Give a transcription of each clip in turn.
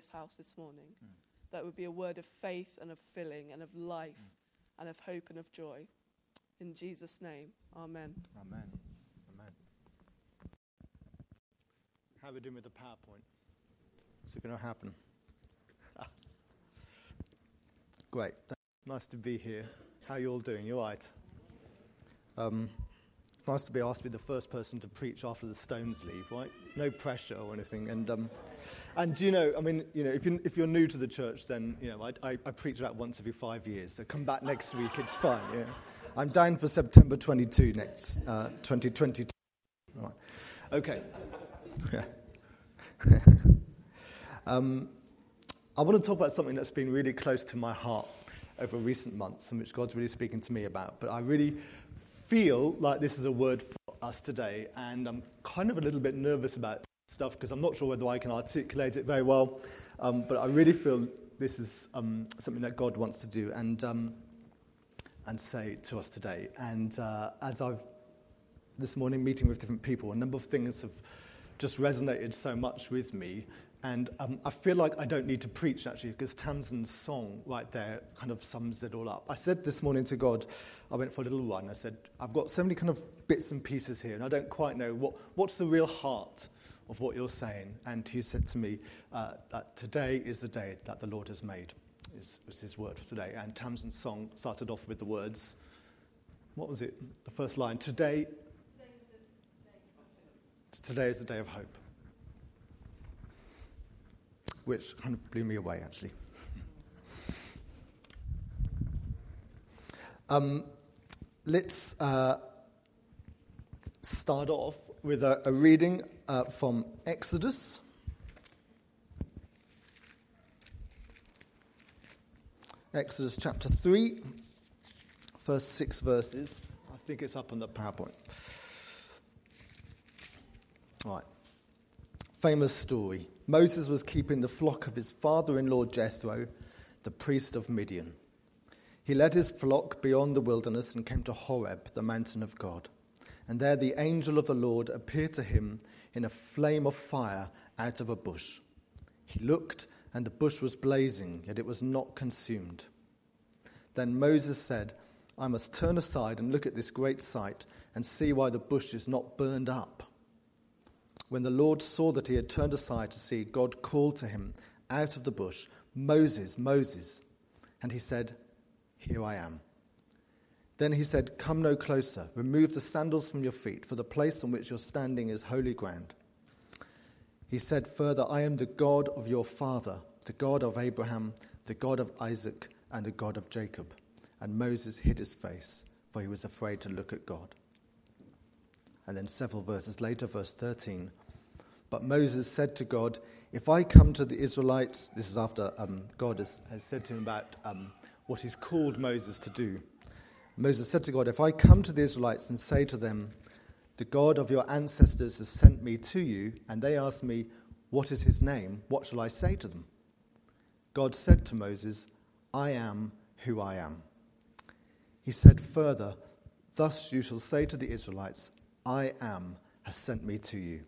this house this morning. That would be a word of faith and of filling and of life and of hope and of joy. In Jesus' name, amen. Amen. Amen. How are we doing with the PowerPoint? Is it going to happen? Great. Nice to be here. How you all doing? You all right? Um, it's nice to be asked to be the first person to preach after the Stones leave, right? No pressure or anything. And, um, and you know, I mean, you know, if, you, if you're new to the church, then, you know, I, I, I preach about once every five years. So come back next week, it's fine. Yeah. I'm down for September 22 next, uh, 2022. Right. Okay. Yeah. um, I want to talk about something that's been really close to my heart over recent months and which God's really speaking to me about. But I really feel like this is a word for us today, and I'm kind of a little bit nervous about stuff because I'm not sure whether I can articulate it very well. Um, but I really feel this is um, something that God wants to do and, um, and say to us today. And uh, as I've this morning meeting with different people, a number of things have just resonated so much with me. And um, I feel like I don't need to preach actually, because Tamsin's song right there kind of sums it all up. I said this morning to God, I went for a little run. I said, I've got so many kind of bits and pieces here, and I don't quite know what, what's the real heart of what you're saying. And he said to me uh, that today is the day that the Lord has made, is, his word for today. And Tamsin's song started off with the words, what was it? The first line, today, today is the day of hope which kind of blew me away, actually. um, let's uh, start off with a, a reading uh, from Exodus. Exodus chapter 3, first six verses. I think it's up on the PowerPoint. All right. Famous story. Moses was keeping the flock of his father in law Jethro, the priest of Midian. He led his flock beyond the wilderness and came to Horeb, the mountain of God. And there the angel of the Lord appeared to him in a flame of fire out of a bush. He looked, and the bush was blazing, yet it was not consumed. Then Moses said, I must turn aside and look at this great sight and see why the bush is not burned up. When the Lord saw that he had turned aside to see, God called to him out of the bush, Moses, Moses. And he said, Here I am. Then he said, Come no closer, remove the sandals from your feet, for the place on which you're standing is holy ground. He said further, I am the God of your father, the God of Abraham, the God of Isaac, and the God of Jacob. And Moses hid his face, for he was afraid to look at God. And then several verses later, verse 13, but Moses said to God, If I come to the Israelites, this is after um, God has, has, said to him about um, what he's called Moses to do. Moses said to God, If I come to the Israelites and say to them, The God of your ancestors has sent me to you, and they ask me, What is his name? What shall I say to them? God said to Moses, I am who I am. He said further, Thus you shall say to the Israelites, I am has sent me to you.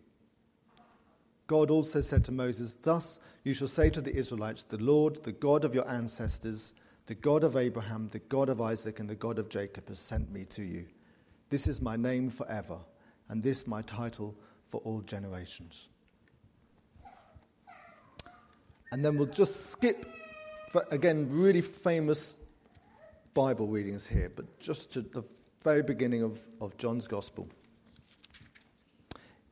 God also said to Moses, Thus you shall say to the Israelites, The Lord, the God of your ancestors, the God of Abraham, the God of Isaac, and the God of Jacob has sent me to you. This is my name forever, and this my title for all generations. And then we'll just skip, again, really famous Bible readings here, but just to the very beginning of, of John's Gospel.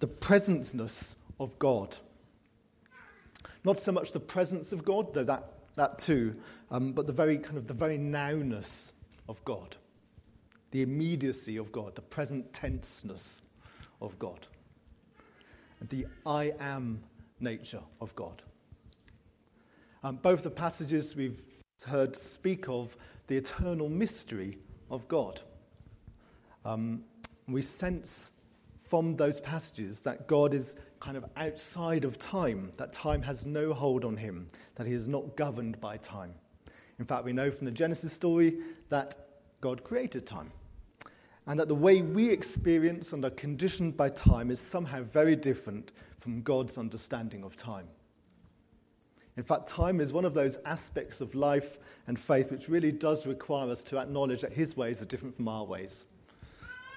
the presenceness of God. Not so much the presence of God, though that, that too, um, but the very kind of the very nowness of God, the immediacy of God, the present tenseness of God, and the I am nature of God. Um, both the passages we've heard speak of the eternal mystery of God. Um, we sense from those passages that God is kind of outside of time, that time has no hold on him, that he is not governed by time. In fact, we know from the Genesis story that God created time. And that the way we experience and are conditioned by time is somehow very different from God's understanding of time. In fact, time is one of those aspects of life and faith which really does require us to acknowledge that His ways are different from our ways.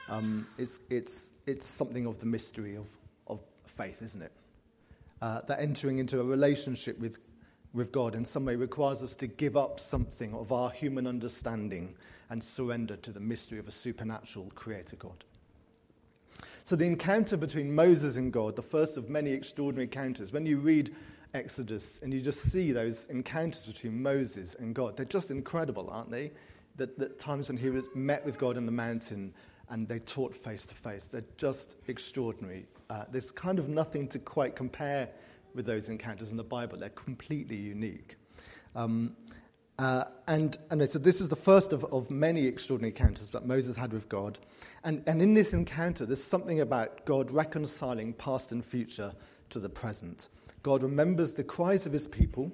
Um, it's, it's, it's something of the mystery of, of faith, isn't it? Uh, that entering into a relationship with, with God in some way requires us to give up something of our human understanding and surrender to the mystery of a supernatural creator God. So, the encounter between Moses and God, the first of many extraordinary encounters, when you read Exodus and you just see those encounters between Moses and God, they're just incredible, aren't they? That, that times when he was, met with God on the mountain and they taught face to face, they're just extraordinary. Uh, there's kind of nothing to quite compare with those encounters in the Bible, they're completely unique. Um, uh, and, and so this is the first of, of many extraordinary encounters that Moses had with God. And, and in this encounter, there's something about God reconciling past and future to the present. God remembers the cries of his people,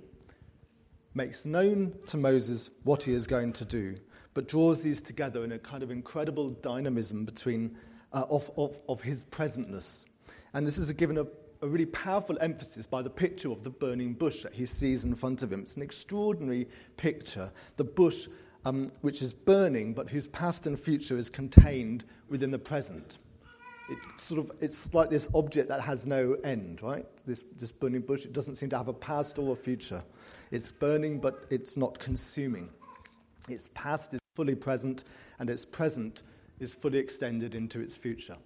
makes known to Moses what he is going to do, but draws these together in a kind of incredible dynamism between, uh, of, of, of his presentness. And this is given a, a really powerful emphasis by the picture of the burning bush that he sees in front of him. It's an extraordinary picture. The bush, um, which is burning, but whose past and future is contained within the present. It sort of, it's like this object that has no end, right? This, this burning bush, it doesn't seem to have a past or a future. It's burning, but it's not consuming. Its past is fully present, and its present is fully extended into its future.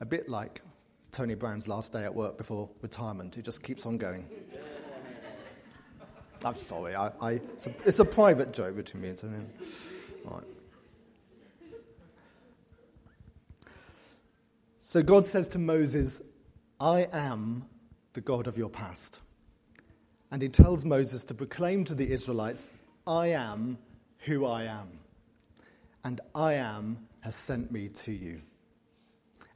A bit like Tony Brown's last day at work before retirement. it just keeps on going. I'm sorry, I, I, it's, a, it's, a, private joke between me and Tony. Right. So God says to Moses, I am the God of your past. And he tells Moses to proclaim to the Israelites, I am who I am. And I am has sent me to you.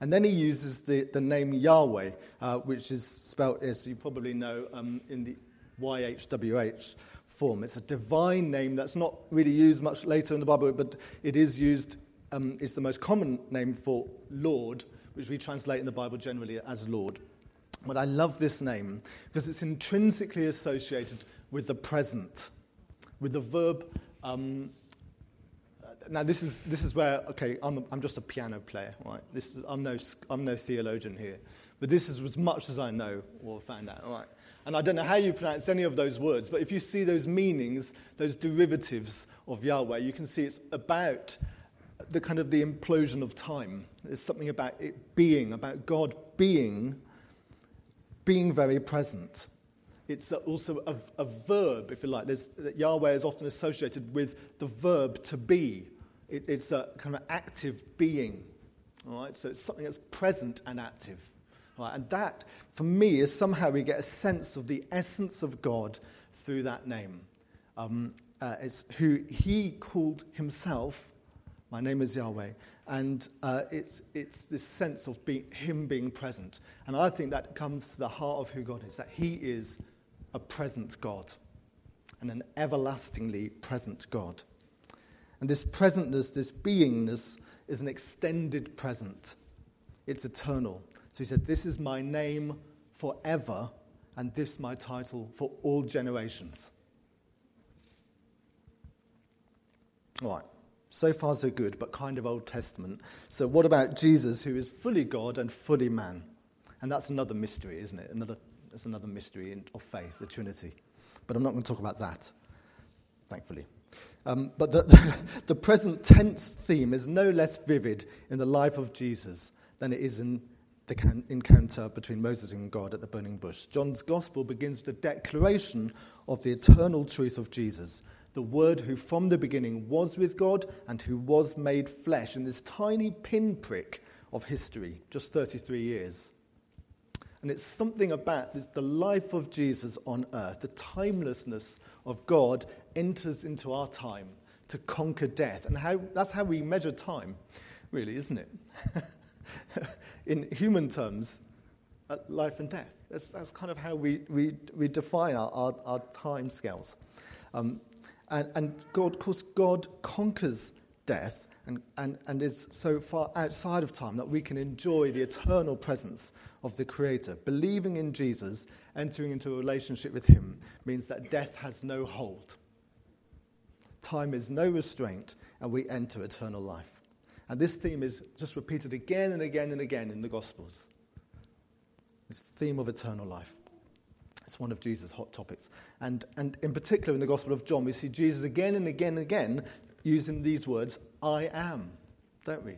And then he uses the, the name Yahweh, uh, which is spelled, as you probably know, um, in the YHWH form. It's a divine name that's not really used much later in the Bible, but it is used, um, it's the most common name for Lord which we translate in the Bible generally as Lord. But I love this name because it's intrinsically associated with the present, with the verb. Um, now, this is, this is where, okay, I'm, a, I'm just a piano player, right? This is, I'm, no, I'm no theologian here. But this is as much as I know or found out, right? And I don't know how you pronounce any of those words, but if you see those meanings, those derivatives of Yahweh, you can see it's about the kind of the implosion of time. There's something about it being, about God being, being very present. It's also a, a verb, if you like. There's, Yahweh is often associated with the verb to be. It, it's a kind of active being. All right? So it's something that's present and active. Right? And that, for me, is somehow we get a sense of the essence of God through that name. Um, uh, it's who he called himself my name is Yahweh. And uh, it's, it's this sense of Him being present. And I think that comes to the heart of who God is that He is a present God and an everlastingly present God. And this presentness, this beingness, is an extended present, it's eternal. So He said, This is my name forever, and this my title for all generations. All right. So far, so good, but kind of Old Testament. So, what about Jesus, who is fully God and fully man? And that's another mystery, isn't it? Another, that's another mystery of faith, the Trinity. But I'm not going to talk about that, thankfully. Um, but the, the, the present tense theme is no less vivid in the life of Jesus than it is in the encounter between Moses and God at the burning bush. John's gospel begins with a declaration of the eternal truth of Jesus the Word who from the beginning was with God and who was made flesh in this tiny pinprick of history, just 33 years. And it's something about this, the life of Jesus on earth, the timelessness of God enters into our time to conquer death. And how, that's how we measure time, really, isn't it? In human terms, uh, life and death. That's, that's kind of how we, we, we define our, our, our time scales. Um, and, and God, of course, God conquers death and, and, and is so far outside of time that we can enjoy the eternal presence of the Creator. Believing in Jesus, entering into a relationship with Him, means that death has no hold. Time is no restraint, and we enter eternal life. And this theme is just repeated again and again and again in the Gospels. This theme of eternal life. It's one of Jesus' hot topics. And, and in particular, in the Gospel of John, we see Jesus again and again and again using these words, I am, don't we?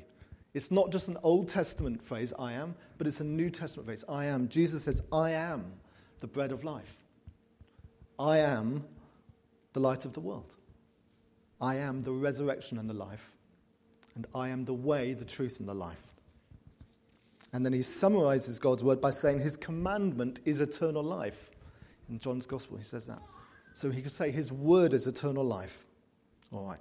It's not just an Old Testament phrase, I am, but it's a New Testament phrase, I am. Jesus says, I am the bread of life. I am the light of the world. I am the resurrection and the life. And I am the way, the truth, and the life. And then he summarizes God's word by saying his commandment is eternal life. In John's gospel, he says that. So he could say his word is eternal life. All right.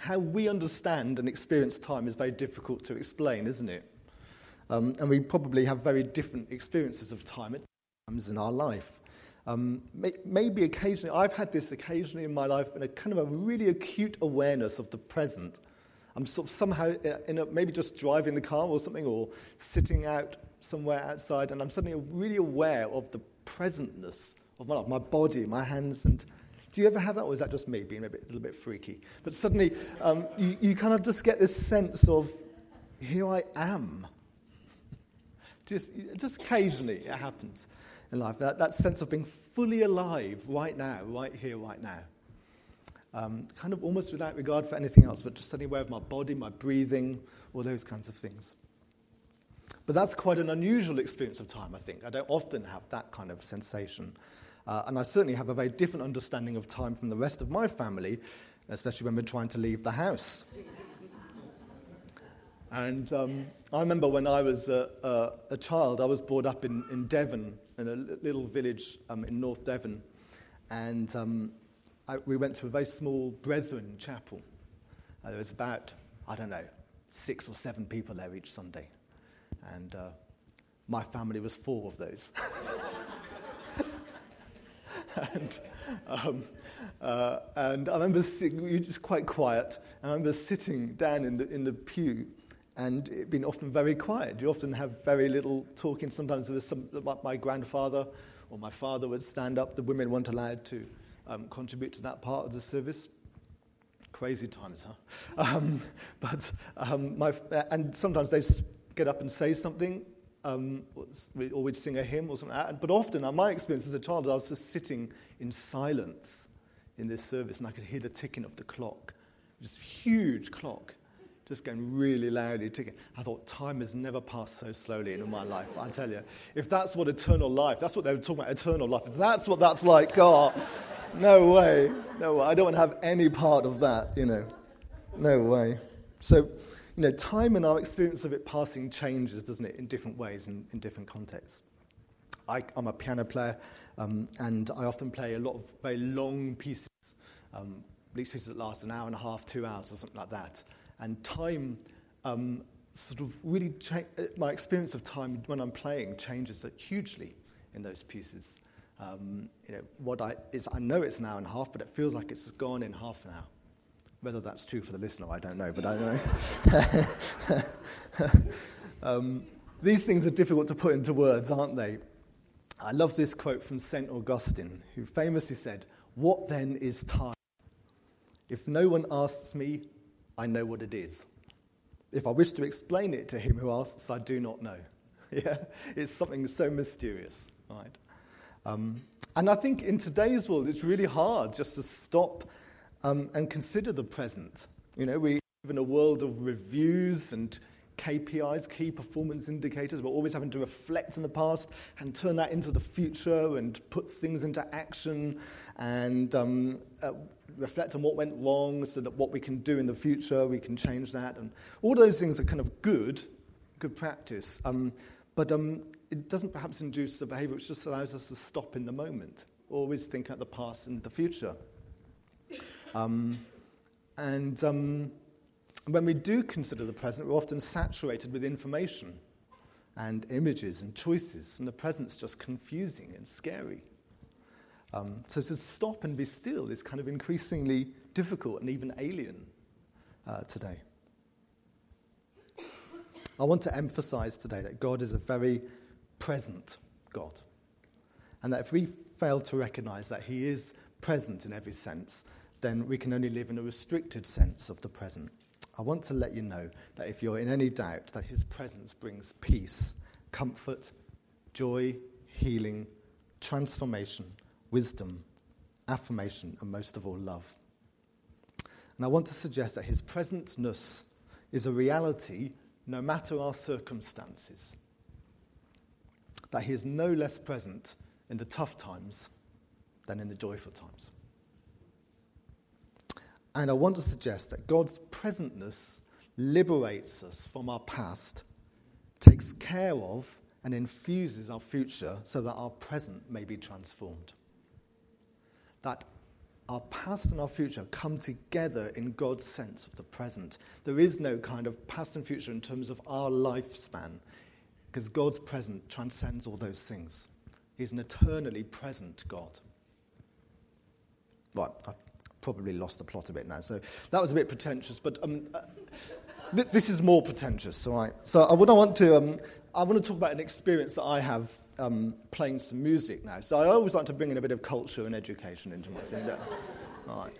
How we understand and experience time is very difficult to explain, isn't it? Um, and we probably have very different experiences of time at times in our life. Um, may, maybe occasionally, I've had this occasionally in my life, in a kind of a really acute awareness of the present. I'm sort of somehow, in a, maybe just driving the car or something, or sitting out somewhere outside, and I'm suddenly really aware of the presentness of my life, my body, my hands, and do you ever have that, or is that just me being a, bit, a little bit freaky? But suddenly, um, you, you kind of just get this sense of, here I am. Just, just occasionally it happens in life. That, that sense of being fully alive right now, right here, right now. Um, kind of almost without regard for anything else, but just suddenly aware of my body, my breathing, all those kinds of things. But that's quite an unusual experience of time, I think. I don't often have that kind of sensation. Uh, and I certainly have a very different understanding of time from the rest of my family, especially when we're trying to leave the house. and um, I remember when I was a, a, a, child, I was brought up in, in Devon, in a little village um, in North Devon. And um, I, we went to a very small Brethren chapel. Uh, there was about, I don't know, six or seven people there each Sunday. And uh, my family was four of those. and, um, uh, and I remember sitting, you just quite quiet. I remember sitting down in the, in the pew and it being often very quiet. You often have very little talking. Sometimes there was some, my grandfather or my father would stand up. The women weren't allowed to um, contribute to that part of the service. Crazy times, huh? Um, but um, my, and sometimes they'd get up and say something, um, or we'd sing a hymn or something. But often, my experience as a child, I was just sitting in silence in this service and I could hear the ticking of the clock. This huge clock, just going really loudly ticking. I thought, time has never passed so slowly in my life. I tell you, if that's what eternal life, that's what they were talking about, eternal life, if that's what that's like, God, no way, no way. I don't want to have any part of that, you know. No way. So, you know, time and our experience of it passing changes, doesn't it, in different ways and in, different contexts. I, am a piano player, um, and I often play a lot of very long pieces, um, pieces that last an hour and a half, two hours, or something like that. And time um, sort of really, cha- my experience of time when I'm playing changes hugely in those pieces. Um, you know, what I is, I know it's an hour and a half, but it feels like it's gone in half an hour. Whether that's true for the listener, I don't know, but I know. um, these things are difficult to put into words, aren't they? I love this quote from St. Augustine, who famously said, What then is time? If no one asks me, I know what it is. If I wish to explain it to him who asks, I do not know. yeah? It's something so mysterious, right? Um, and I think in today's world, it's really hard just to stop um, and consider the present. You know, we live in a world of reviews and KPIs, key performance indicators. We're always having to reflect on the past and turn that into the future and put things into action and um, uh, reflect on what went wrong so that what we can do in the future, we can change that. And all those things are kind of good, good practice. Um, but um, it doesn't perhaps induce a behavior which just allows us to stop in the moment, always think about the past and the future. Um, and um, when we do consider the present, we're often saturated with information and images and choices, and the present's just confusing and scary. Um, so to stop and be still is kind of increasingly difficult and even alien uh, today. I want to emphasize today that God is a very present God. And that if we fail to recognize that He is present in every sense, then we can only live in a restricted sense of the present. I want to let you know that if you're in any doubt, that His presence brings peace, comfort, joy, healing, transformation, wisdom, affirmation, and most of all, love. And I want to suggest that His presentness is a reality no matter our circumstances. That He is no less present in the tough times than in the joyful times. And I want to suggest that God's presentness liberates us from our past, takes care of, and infuses our future so that our present may be transformed. That our past and our future come together in God's sense of the present. There is no kind of past and future in terms of our lifespan, because God's present transcends all those things. He's an eternally present God. Right, I've probably lost the plot a bit now, so that was a bit pretentious, but um, uh, th- this is more pretentious, all right? So uh, what I want to, um, I want to talk about an experience that I have um, playing some music now. So I always like to bring in a bit of culture and education into my thing. All right.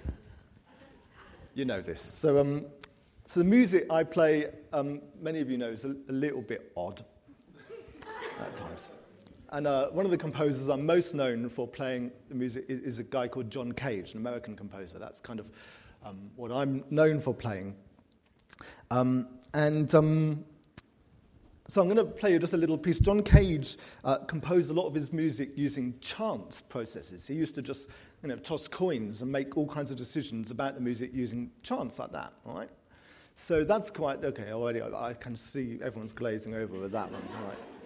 You know this. So, um, so the music I play, um, many of you know, is a, a little bit odd at times. And uh, one of the composers I'm most known for playing the music is, is, a guy called John Cage, an American composer. That's kind of um, what I'm known for playing. Um, and um, so I'm going to play you just a little piece. John Cage uh, composed a lot of his music using chance processes. He used to just you know, toss coins and make all kinds of decisions about the music using chance like that, all right? So that's quite, okay, already I, I can see everyone's glazing over with that one, all right?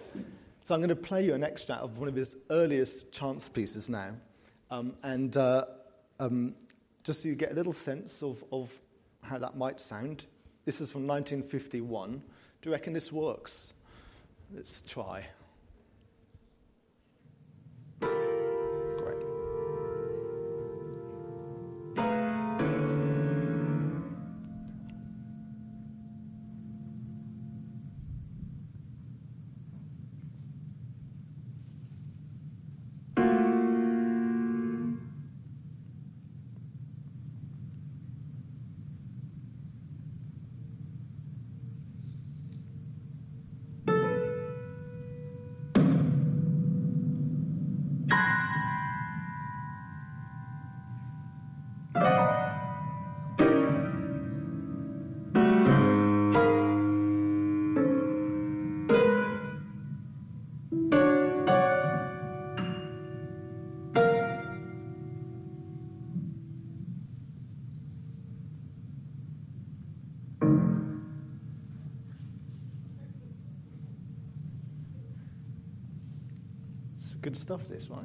So I'm going to play you an extract of one of his earliest chance pieces now. Um, and uh, um, just so you get a little sense of, of how that might sound, this is from 1951. Do you reckon this works? Let's try. Good stuff, this, right?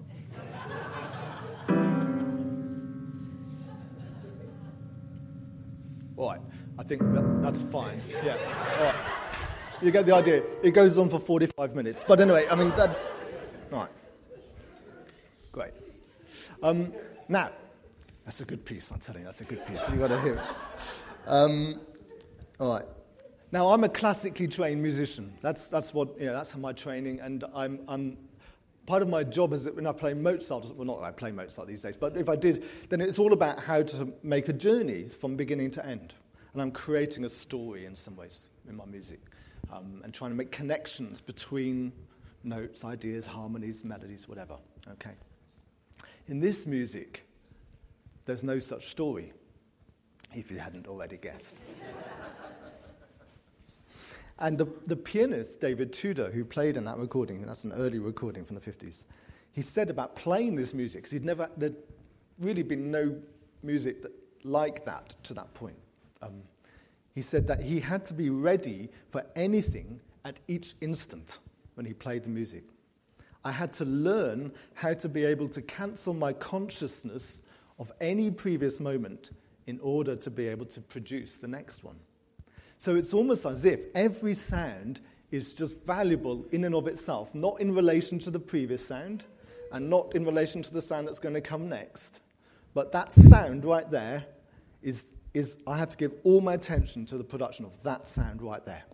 All right, I think that's fine. Yeah, all right. You get the idea. It goes on for 45 minutes. But anyway, I mean, that's. All right. Great. Um, now, that's a good piece, I'm telling you. That's a good piece. You've got to hear it. Um, all right. Now, I'm a classically trained musician. That's, that's, what, you know, that's my training, and I'm, I'm part of my job is that when I play Mozart, well, not that I play Mozart these days, but if I did, then it's all about how to make a journey from beginning to end. And I'm creating a story in some ways in my music um, and trying to make connections between notes, ideas, harmonies, melodies, whatever. Okay. In this music, there's no such story, if you hadn't already guessed. And the, the pianist, David Tudor, who played in that recording, that's an early recording from the 50s, he said about playing this music, because he'd never, there'd really been no music that, like that to that point. Um, he said that he had to be ready for anything at each instant. when he played the music. I had to learn how to be able to cancel my consciousness of any previous moment in order to be able to produce the next one. So it's almost as if every sound is just valuable in and of itself, not in relation to the previous sound and not in relation to the sound that's going to come next. But that sound right there is, is I have to give all my attention to the production of that sound right there.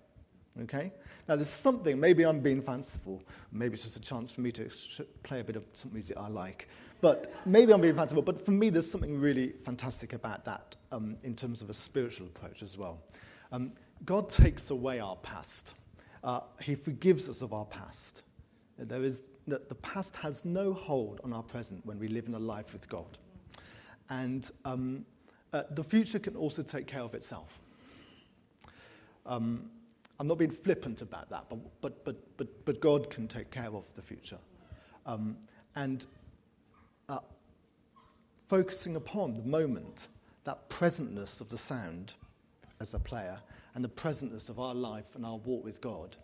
Okay? Now, there's something, maybe I'm being fanciful, maybe it's just a chance for me to sh- play a bit of some music I like. But maybe I'm being fanciful, but for me, there's something really fantastic about that um, in terms of a spiritual approach as well. Um, God takes away our past, uh, He forgives us of our past. There is, that the past has no hold on our present when we live in a life with God. And um, uh, the future can also take care of itself. Um, I'm not being flippant about that, but, but, but, but, but God can take care of the future. Um, and uh, focusing upon the moment, that presentness of the sound as a player, and the presentness of our life and our walk with God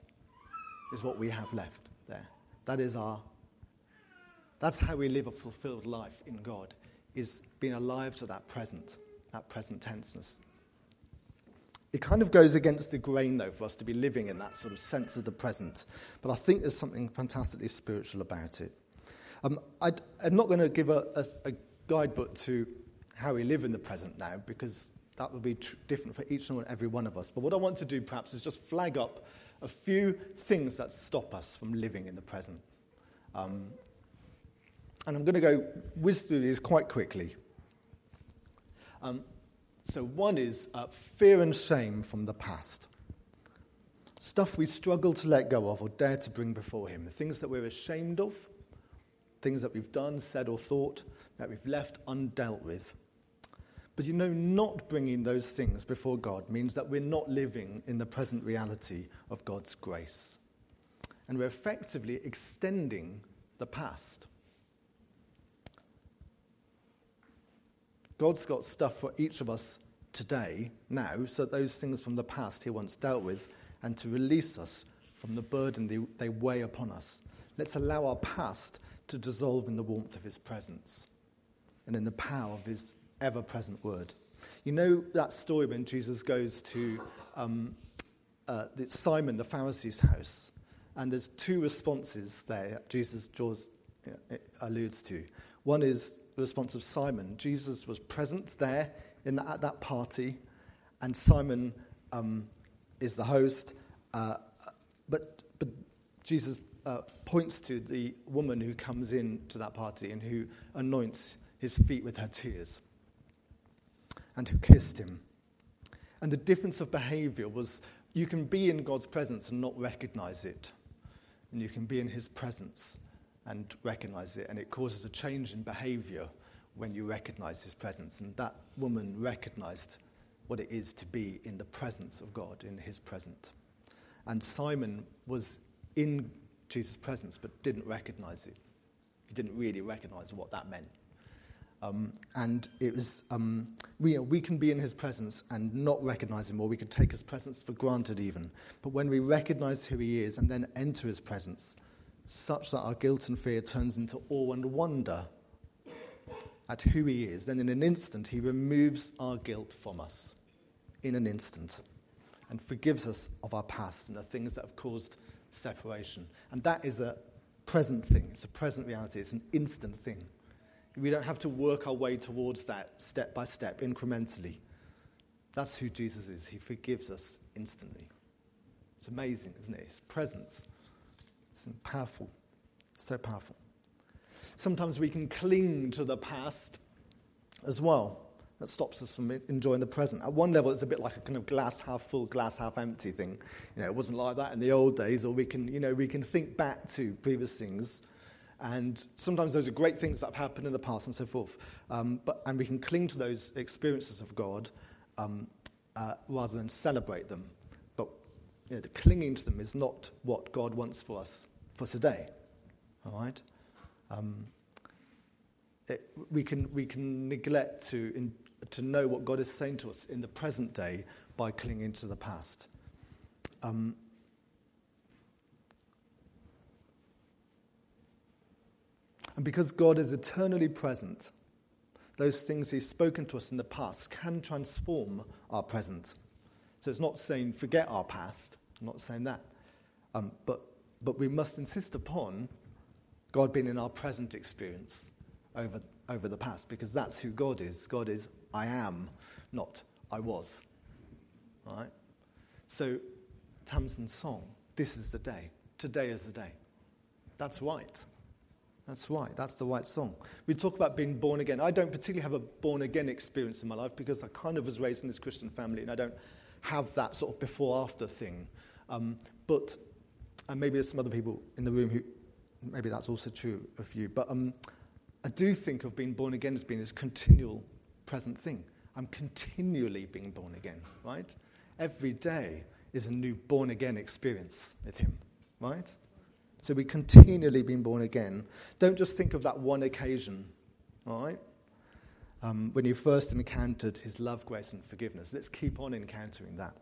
is what we have left there. That is our, that's how we live a fulfilled life in God, is being alive to that present, that present tenseness it kind of goes against the grain, though, for us to be living in that sort of sense of the present. But I think there's something fantastically spiritual about it. Um, i am not going to give a, a, a, guidebook to how we live in the present now, because that would be tr- different for each and every one of us. But what I want to do, perhaps, is just flag up a few things that stop us from living in the present. Um, and I'm going to go whiz through these quite quickly. Um, so, one is uh, fear and shame from the past. Stuff we struggle to let go of or dare to bring before Him. The things that we're ashamed of, things that we've done, said, or thought that we've left undealt with. But you know, not bringing those things before God means that we're not living in the present reality of God's grace. And we're effectively extending the past. God's got stuff for each of us today, now, so those things from the past he once dealt with, and to release us from the burden they, weigh upon us. Let's allow our past to dissolve in the warmth of his presence and in the power of his ever present word. You know that story when Jesus goes to um, uh, Simon the Pharisee's house, and there's two responses there Jesus Jaws uh, alludes to. One is the response of Simon. Jesus was present there the, at that party, and Simon um, is the host. Uh, but, but Jesus uh, points to the woman who comes in to that party and who anoints his feet with her tears and who kissed him. And the difference of behavior was you can be in God's presence and not recognize it, and you can be in his presence and recognize it, and it causes a change in behavior when you recognize his presence. And that woman recognized what it is to be in the presence of God, in his presence. And Simon was in Jesus' presence but didn't recognize it. He didn't really recognize what that meant. Um, and it was, um, we, you know, we can be in his presence and not recognize him, or we could take his presence for granted even. But when we recognize who he is and then enter his presence, such that our guilt and fear turns into awe and wonder at who he is, then in an instant he removes our guilt from us. In an instant. And forgives us of our past and the things that have caused separation. And that is a present thing. It's a present reality. It's an instant thing. We don't have to work our way towards that step by step, incrementally. That's who Jesus is. He forgives us instantly. It's amazing, isn't it? His presence. It's powerful. So powerful. Sometimes we can cling to the past as well. That stops us from enjoying the present. At one level, it's a bit like a kind of glass half full, glass half empty thing. You know, it wasn't like that in the old days, or we can, you know, we can think back to previous things. And sometimes those are great things that have happened in the past and so forth. Um, but, and we can cling to those experiences of God um, uh, rather than celebrate them. But you know, the clinging to them is not what God wants for us for today. All right? Um, it, we, can, we can neglect to, in, to know what God is saying to us in the present day by clinging to the past. Um, And because God is eternally present, those things He's spoken to us in the past can transform our present. So it's not saying forget our past, I'm not saying that. Um, but, but we must insist upon God being in our present experience over, over the past, because that's who God is. God is I am, not I was. All right? So, Tamsin's song, this is the day. Today is the day. That's right. That's right. That's the right song. We talk about being born again. I don't particularly have a born again experience in my life because I kind of was raised in this Christian family and I don't have that sort of before after thing. Um, but, and maybe there's some other people in the room who, maybe that's also true of you. But um, I do think of being born again as being this continual present thing. I'm continually being born again, right? Every day is a new born again experience with Him, right? So we continually being born again. Don't just think of that one occasion, all right? Um, when you first encountered His love, grace, and forgiveness. Let's keep on encountering that.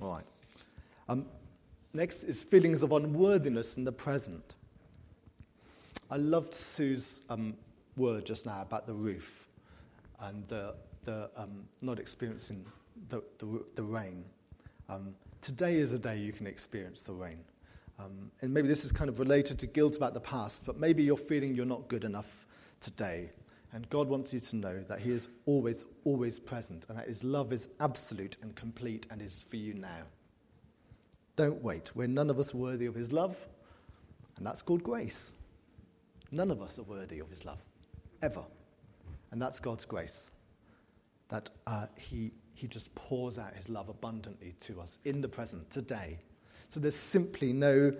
All right. Um, next is feelings of unworthiness in the present. I loved Sue's um, word just now about the roof and the, the um, not experiencing the, the, the rain. Um, today is a day you can experience the rain. Um, and maybe this is kind of related to guilt about the past, but maybe you're feeling you're not good enough today. And God wants you to know that He is always, always present, and that His love is absolute and complete and is for you now. Don't wait. We're none of us worthy of His love, and that's called grace. None of us are worthy of His love, ever. And that's God's grace. That uh, he, he just pours out His love abundantly to us in the present, today. So there's simply no,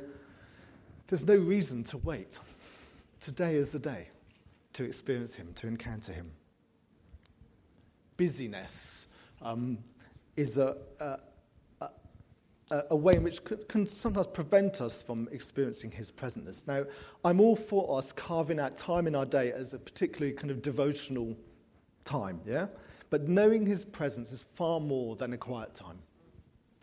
there's no reason to wait. Today is the day to experience Him, to encounter Him. Busyness um, is a, a, a, a, way in which can, can sometimes prevent us from experiencing His presence. Now, I'm all for us carving out time in our day as a particularly kind of devotional time, yeah? But knowing His presence is far more than a quiet time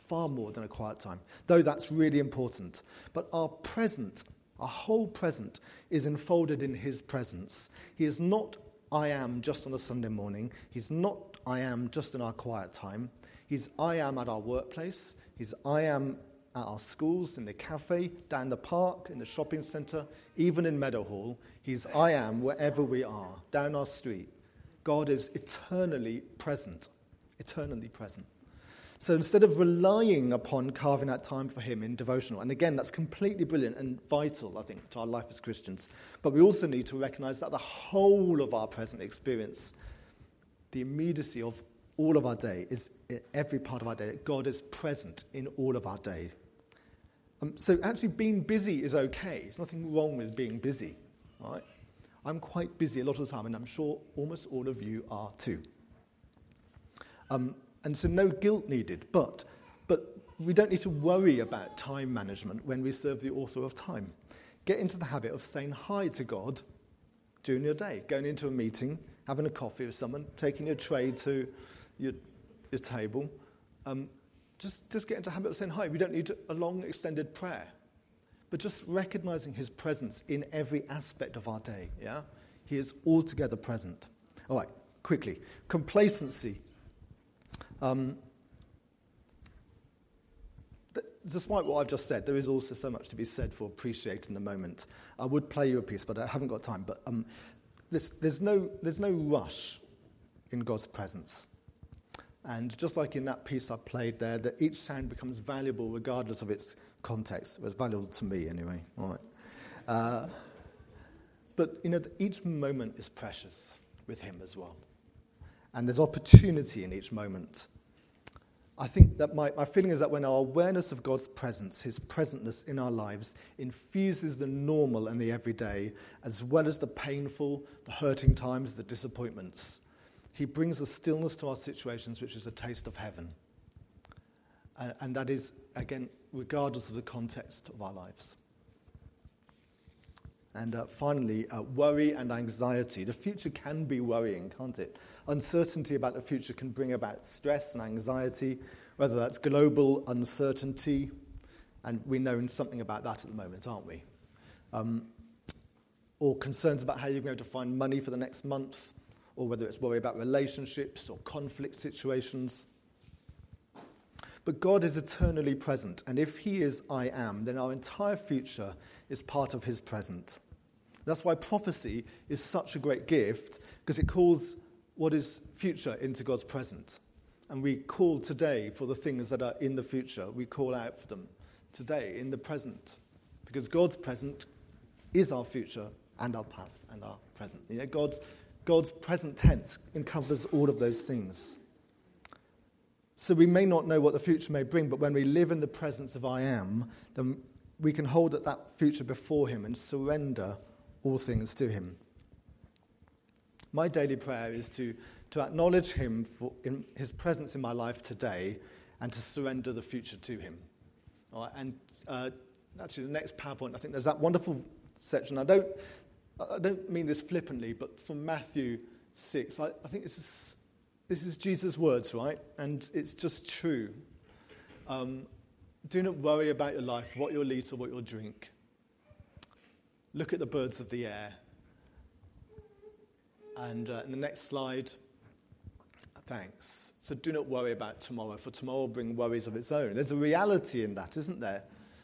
far more than a quiet time, though that's really important. But our present, our whole present, is enfolded in His presence. He is not I am just on a Sunday morning. He's not I am just in our quiet time. He's I am at our workplace. He's I am at our schools, in the cafe, down the park, in the shopping centre, even in Meadowhall. He's I am wherever we are, down our street. God is eternally present, eternally present. So instead of relying upon carving out time for Him in devotional, and again, that's completely brilliant and vital, I think, to our life as Christians, but we also need to recognize that the whole of our present experience, the immediacy of all of our day, is every part of our day, that God is present in all of our day. Um, so actually, being busy is okay. There's nothing wrong with being busy, right? I'm quite busy a lot of the time, and I'm sure almost all of you are too. Um, and so no guilt needed. But, but we don't need to worry about time management when we serve the author of time. Get into the habit of saying hi to God during your day, going into a meeting, having a coffee with someone, taking your tray to your, your table. Um, just, just get into the habit of saying hi. We don't need a long, extended prayer, but just recognizing his presence in every aspect of our day. Yeah? He is altogether present. All right, quickly. Complacency um, despite what I've just said, there is also so much to be said for appreciating the moment. I would play you a piece, but I haven't got time. But um, there's, there's, no, there's no rush in God's presence. And just like in that piece I played there, that each sound becomes valuable regardless of its context. It was valuable to me anyway. All right. Uh, but you know, each moment is precious with Him as well and there's opportunity in each moment. I think that my, my feeling is that when our awareness of God's presence, His presentness in our lives, infuses the normal and the everyday, as well as the painful, the hurting times, the disappointments, He brings a stillness to our situations which is a taste of heaven. And, and that is, again, regardless of the context of our lives. And uh, finally, uh, worry and anxiety. The future can be worrying, can't it? Uncertainty about the future can bring about stress and anxiety, whether that's global uncertainty, and we know something about that at the moment, aren't we? Um, or concerns about how you're going to find money for the next month, or whether it's worry about relationships or conflict situations. But God is eternally present, and if He is I am, then our entire future is part of His present. That's why prophecy is such a great gift, because it calls what is future into God's present. And we call today for the things that are in the future, we call out for them today in the present, because God's present is our future and our past and our present. You know, God's, God's present tense encompasses all of those things. So we may not know what the future may bring, but when we live in the presence of I am, then we can hold at that future before Him and surrender all things to Him. My daily prayer is to, to acknowledge Him for in His presence in my life today and to surrender the future to Him. All right, and uh, actually, the next PowerPoint, I think there's that wonderful section. I don't, I don't mean this flippantly, but from Matthew 6, I, I think this is, this is Jesus' words, right? And it's just true. Um, do not worry about your life, what you'll eat or what you'll drink. Look at the birds of the air. And uh, in the next slide, thanks. So do not worry about tomorrow, for tomorrow will bring worries of its own. There's a reality in that, isn't there?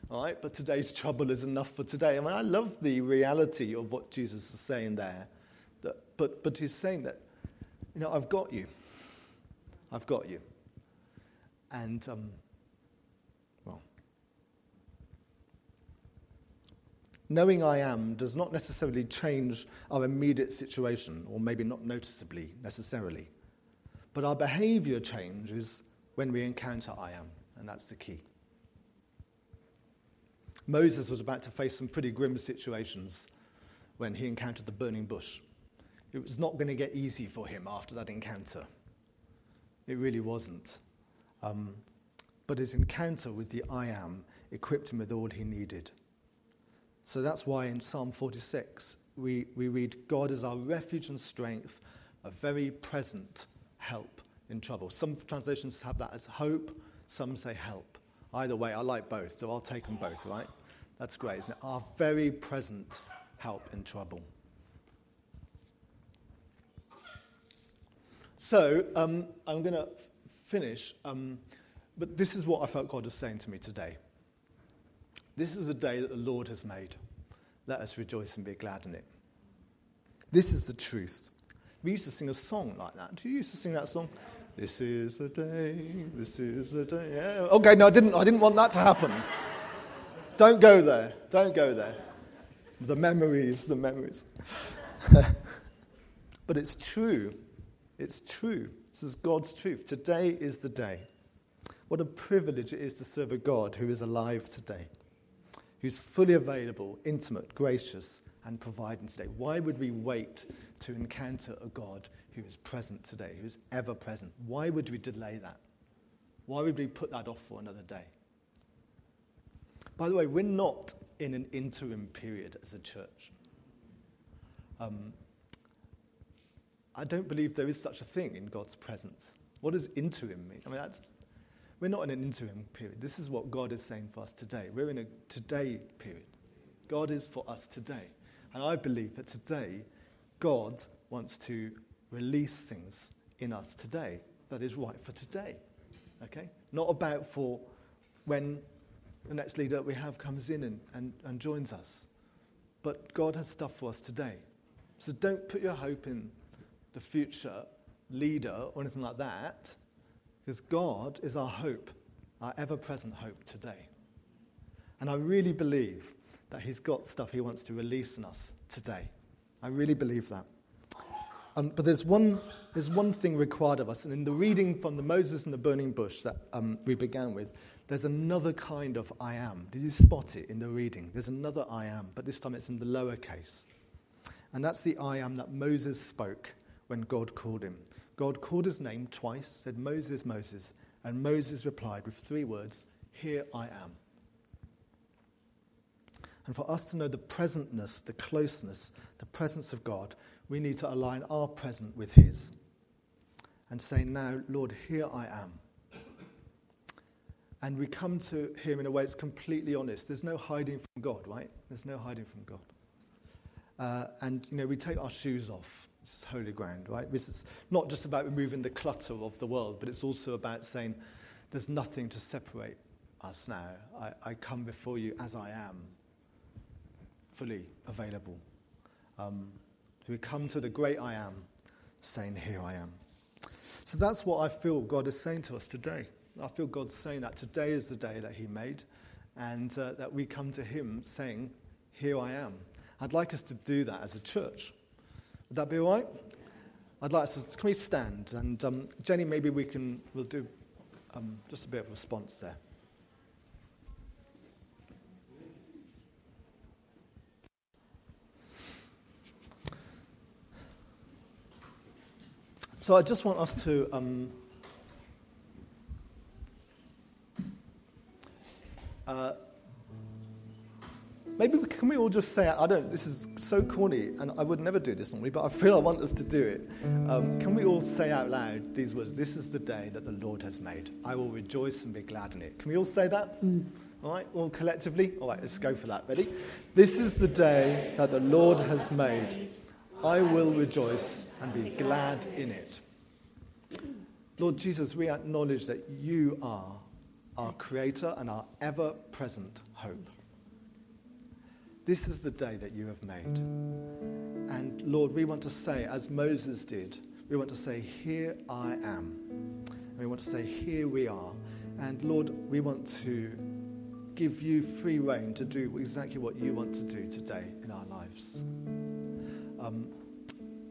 All right, but today's trouble is enough for today. I mean, I love the reality of what Jesus is saying there. That, but, but he's saying that, you know, I've got you. I've got you. And, um, well, knowing I am does not necessarily change our immediate situation, or maybe not noticeably necessarily. But our behavior changes when we encounter I am, and that's the key. Moses was about to face some pretty grim situations when he encountered the burning bush. It was not going to get easy for him after that encounter. It really wasn't. Um, but his encounter with the I am equipped him with all he needed. So that's why in Psalm 46 we, we read, God is our refuge and strength, a very present help in trouble. Some translations have that as hope, some say help. Either way, I like both, so I'll take them both, right? That's great, isn't it? Our very present help in trouble. So um, I'm going to finish, um, but this is what I felt God was saying to me today. This is the day that the Lord has made. Let us rejoice and be glad in it. This is the truth. We used to sing a song like that. Do you used to sing that song? This is the day, this is the day. Yeah. Okay, no, I didn't, I didn't want that to happen. Don't go there. Don't go there. The memories, the memories. but it's true. It's true. This is God's truth. Today is the day. What a privilege it is to serve a God who is alive today, who's fully available, intimate, gracious, and providing today. Why would we wait to encounter a God who is present today, who is ever present. Why would we delay that? Why would we put that off for another day? By the way, we're not in an interim period as a church. Um, I don't believe there is such a thing in God's presence. What does interim mean? I mean, we're not in an interim period. This is what God is saying for us today. We're in a today period. God is for us today. And I believe that today, God wants to release things in us today that is right for today. Okay? Not about for when the next leader we have comes in and, and, and joins us. But God has stuff for us today. So don't put your hope in the future leader or anything like that, because God is our hope, our ever present hope today. And I really believe that He's got stuff He wants to release in us today. I really believe that. Um, but there's one, there's one thing required of us. And in the reading from the Moses and the burning bush that um, we began with, there's another kind of I am. Did you spot it in the reading? There's another I am, but this time it's in the lower case. And that's the I am that Moses spoke when God called him. God called his name twice, said, Moses, Moses. And Moses replied with three words, Here I am. And for us to know the presentness, the closeness, the presence of God, we need to align our present with His and say, Now, Lord, here I am. And we come to Him in a way that's completely honest. There's no hiding from God, right? There's no hiding from God. Uh, and, you know, we take our shoes off. Is holy ground, right? This is not just about removing the clutter of the world, but it's also about saying there's nothing to separate us now. I, I come before you as I am, fully available. Um, we come to the great I am, saying, Here I am. So that's what I feel God is saying to us today. I feel God's saying that today is the day that He made, and uh, that we come to Him saying, Here I am. I'd like us to do that as a church. Would that be all right? I'd like to, can we stand? And um, Jenny, maybe we can, we'll do um, just a bit of response there. So I just want us to um, uh, maybe we, can we all just say I don't. This is so corny, and I would never do this normally, but I feel I want us to do it. Um, can we all say out loud these words? This is the day that the Lord has made. I will rejoice and be glad in it. Can we all say that? Mm. All right, all collectively. All right, let's go for that. Ready? This is the day that the Lord has made. I will rejoice and be glad in it. Lord Jesus, we acknowledge that you are our creator and our ever present hope. This is the day that you have made. And Lord, we want to say, as Moses did, we want to say, Here I am. And we want to say, Here we are. And Lord, we want to give you free reign to do exactly what you want to do today in our lives. Um,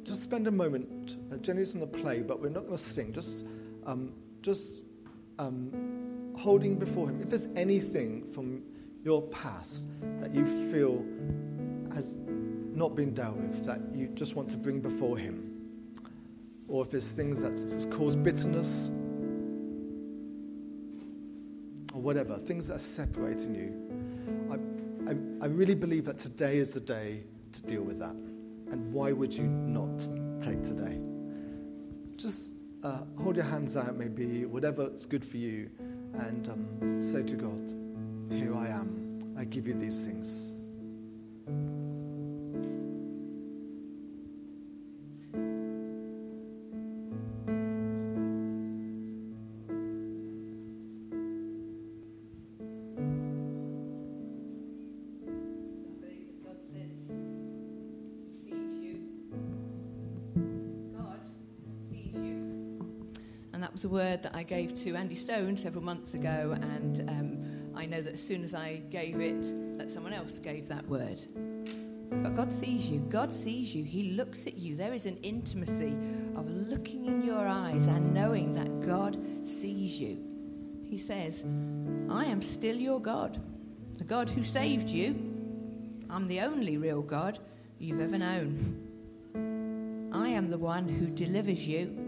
just spend a moment. Uh, Jenny's going to play, but we're not going to sing. Just, um, just um, holding before Him. If there's anything from your past that you feel has not been dealt with, that you just want to bring before Him, or if there's things that cause bitterness, or whatever, things that are separating you, I, I, I really believe that today is the day to deal with that. And why would you not take today? Just uh, hold your hands out, maybe, whatever's good for you, and um, say to God, Here I am. I give you these things. I believe that God says He sees you. God sees you. And that was a word that I gave to Andy Stone several months ago, and um, I know that as soon as I gave it, that someone else gave that word. But God sees you. God sees you. He looks at you. There is an intimacy of looking in your eyes and knowing that God sees you. He says, I am still your God, the God who saved you. I'm the only real God you've ever known. I am the one who delivers you.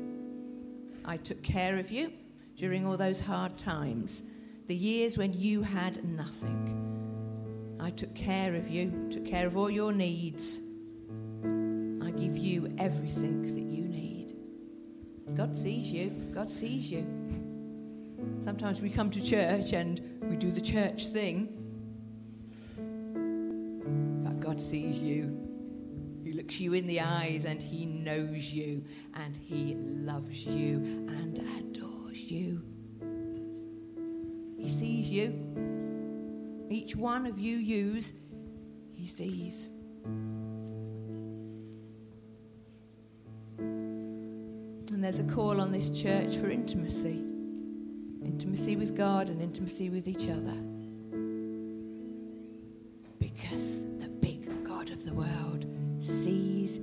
I took care of you during all those hard times, the years when you had nothing. I took care of you, took care of all your needs. I give you everything that you need. God sees you. God sees you. Sometimes we come to church and we do the church thing, but God sees you. He looks you in the eyes and He knows you and He loves you and adores you. He sees you. Each one of you use, He sees. And there's a call on this church for intimacy intimacy with God and intimacy with each other. Because the big God of the world sees.